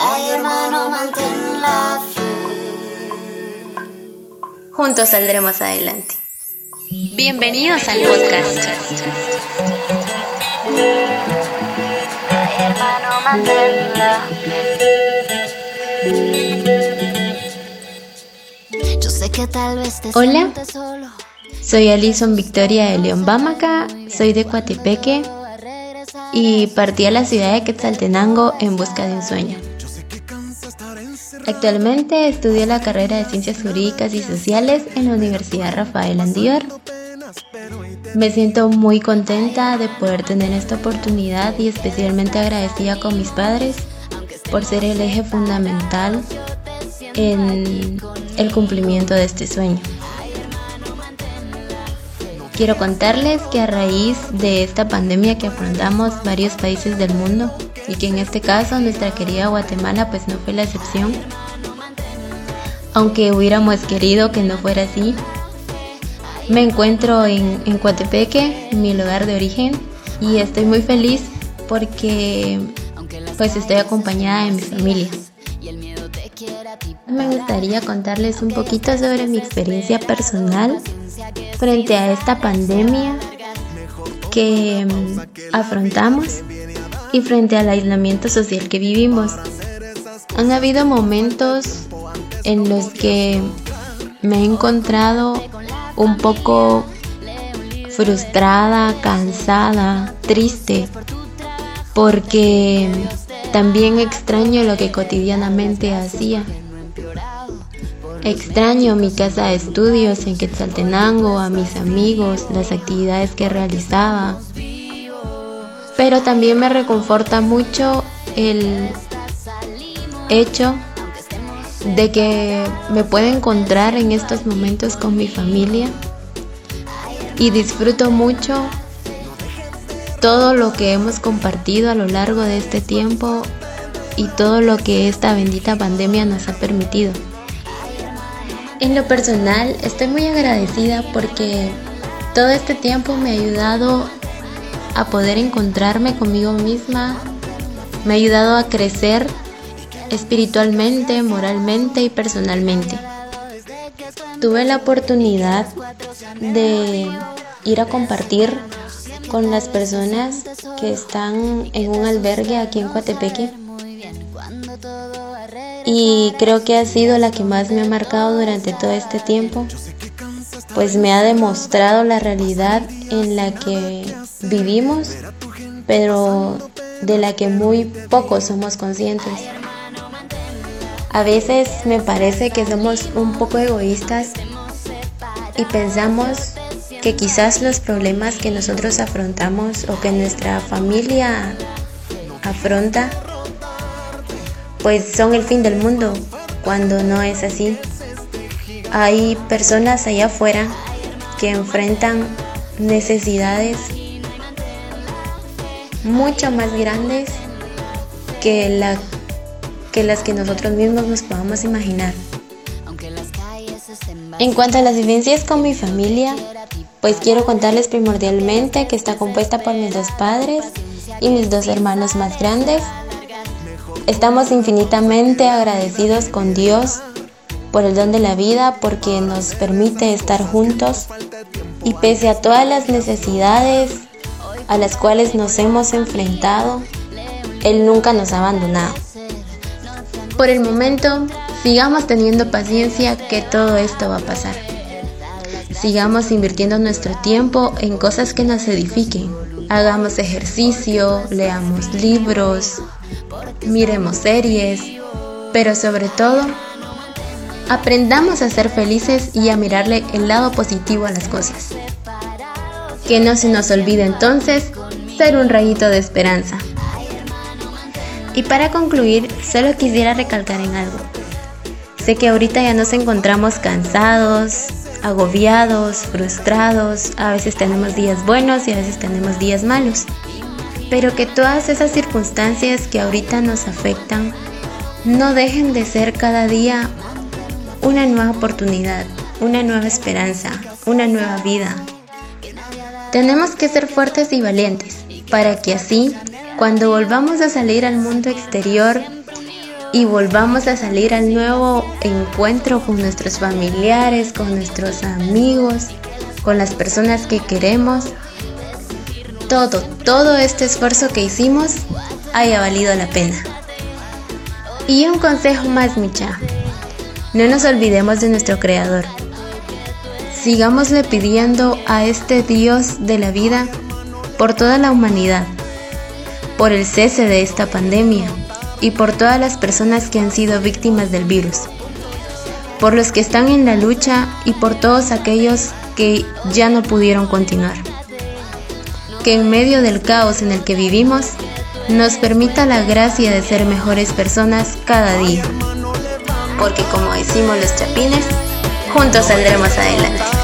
Ay, hermano, mantén la fe. Juntos saldremos adelante. Bienvenidos al podcast. Ay, hermano, mantén la fe. Yo sé que tal vez te Hola. solo. Soy Alison Victoria de León Bamaca, soy de Coatepeque y partí a la ciudad de Quetzaltenango en busca de un sueño. Actualmente estudio la carrera de Ciencias Jurídicas y Sociales en la Universidad Rafael Andívar. Me siento muy contenta de poder tener esta oportunidad y especialmente agradecida con mis padres por ser el eje fundamental en el cumplimiento de este sueño. Quiero contarles que a raíz de esta pandemia que afrontamos varios países del mundo y que en este caso nuestra querida Guatemala pues no fue la excepción, aunque hubiéramos querido que no fuera así, me encuentro en, en Coatepeque, mi lugar de origen, y estoy muy feliz porque pues estoy acompañada de mi familia. Me gustaría contarles un poquito sobre mi experiencia personal frente a esta pandemia que mm, afrontamos y frente al aislamiento social que vivimos. Han habido momentos en los que me he encontrado un poco frustrada, cansada, triste, porque también extraño lo que cotidianamente hacía. Extraño mi casa de estudios en Quetzaltenango, a mis amigos, las actividades que realizaba. Pero también me reconforta mucho el hecho de que me puedo encontrar en estos momentos con mi familia y disfruto mucho todo lo que hemos compartido a lo largo de este tiempo y todo lo que esta bendita pandemia nos ha permitido. En lo personal estoy muy agradecida porque todo este tiempo me ha ayudado a poder encontrarme conmigo misma, me ha ayudado a crecer espiritualmente, moralmente y personalmente. Tuve la oportunidad de ir a compartir con las personas que están en un albergue aquí en Coatepeque y creo que ha sido la que más me ha marcado durante todo este tiempo, pues me ha demostrado la realidad en la que vivimos, pero de la que muy pocos somos conscientes. A veces me parece que somos un poco egoístas y pensamos que quizás los problemas que nosotros afrontamos o que nuestra familia afronta pues son el fin del mundo cuando no es así. Hay personas allá afuera que enfrentan necesidades mucho más grandes que, la, que las que nosotros mismos nos podamos imaginar. En cuanto a las vivencias con mi familia, pues quiero contarles primordialmente que está compuesta por mis dos padres y mis dos hermanos más grandes. Estamos infinitamente agradecidos con Dios por el don de la vida, porque nos permite estar juntos y pese a todas las necesidades a las cuales nos hemos enfrentado, Él nunca nos ha abandonado. Por el momento, sigamos teniendo paciencia que todo esto va a pasar. Sigamos invirtiendo nuestro tiempo en cosas que nos edifiquen. Hagamos ejercicio, leamos libros, miremos series, pero sobre todo, aprendamos a ser felices y a mirarle el lado positivo a las cosas. Que no se nos olvide entonces ser un rayito de esperanza. Y para concluir, solo quisiera recalcar en algo. Sé que ahorita ya nos encontramos cansados, agobiados, frustrados, a veces tenemos días buenos y a veces tenemos días malos. Pero que todas esas circunstancias que ahorita nos afectan no dejen de ser cada día una nueva oportunidad, una nueva esperanza, una nueva vida. Tenemos que ser fuertes y valientes para que así, cuando volvamos a salir al mundo exterior, y volvamos a salir al nuevo encuentro con nuestros familiares, con nuestros amigos, con las personas que queremos. Todo, todo este esfuerzo que hicimos haya valido la pena. Y un consejo más, Micha. No nos olvidemos de nuestro Creador. Sigámosle pidiendo a este Dios de la vida por toda la humanidad, por el cese de esta pandemia y por todas las personas que han sido víctimas del virus, por los que están en la lucha y por todos aquellos que ya no pudieron continuar. Que en medio del caos en el que vivimos, nos permita la gracia de ser mejores personas cada día. Porque como decimos los chapines, juntos saldremos adelante.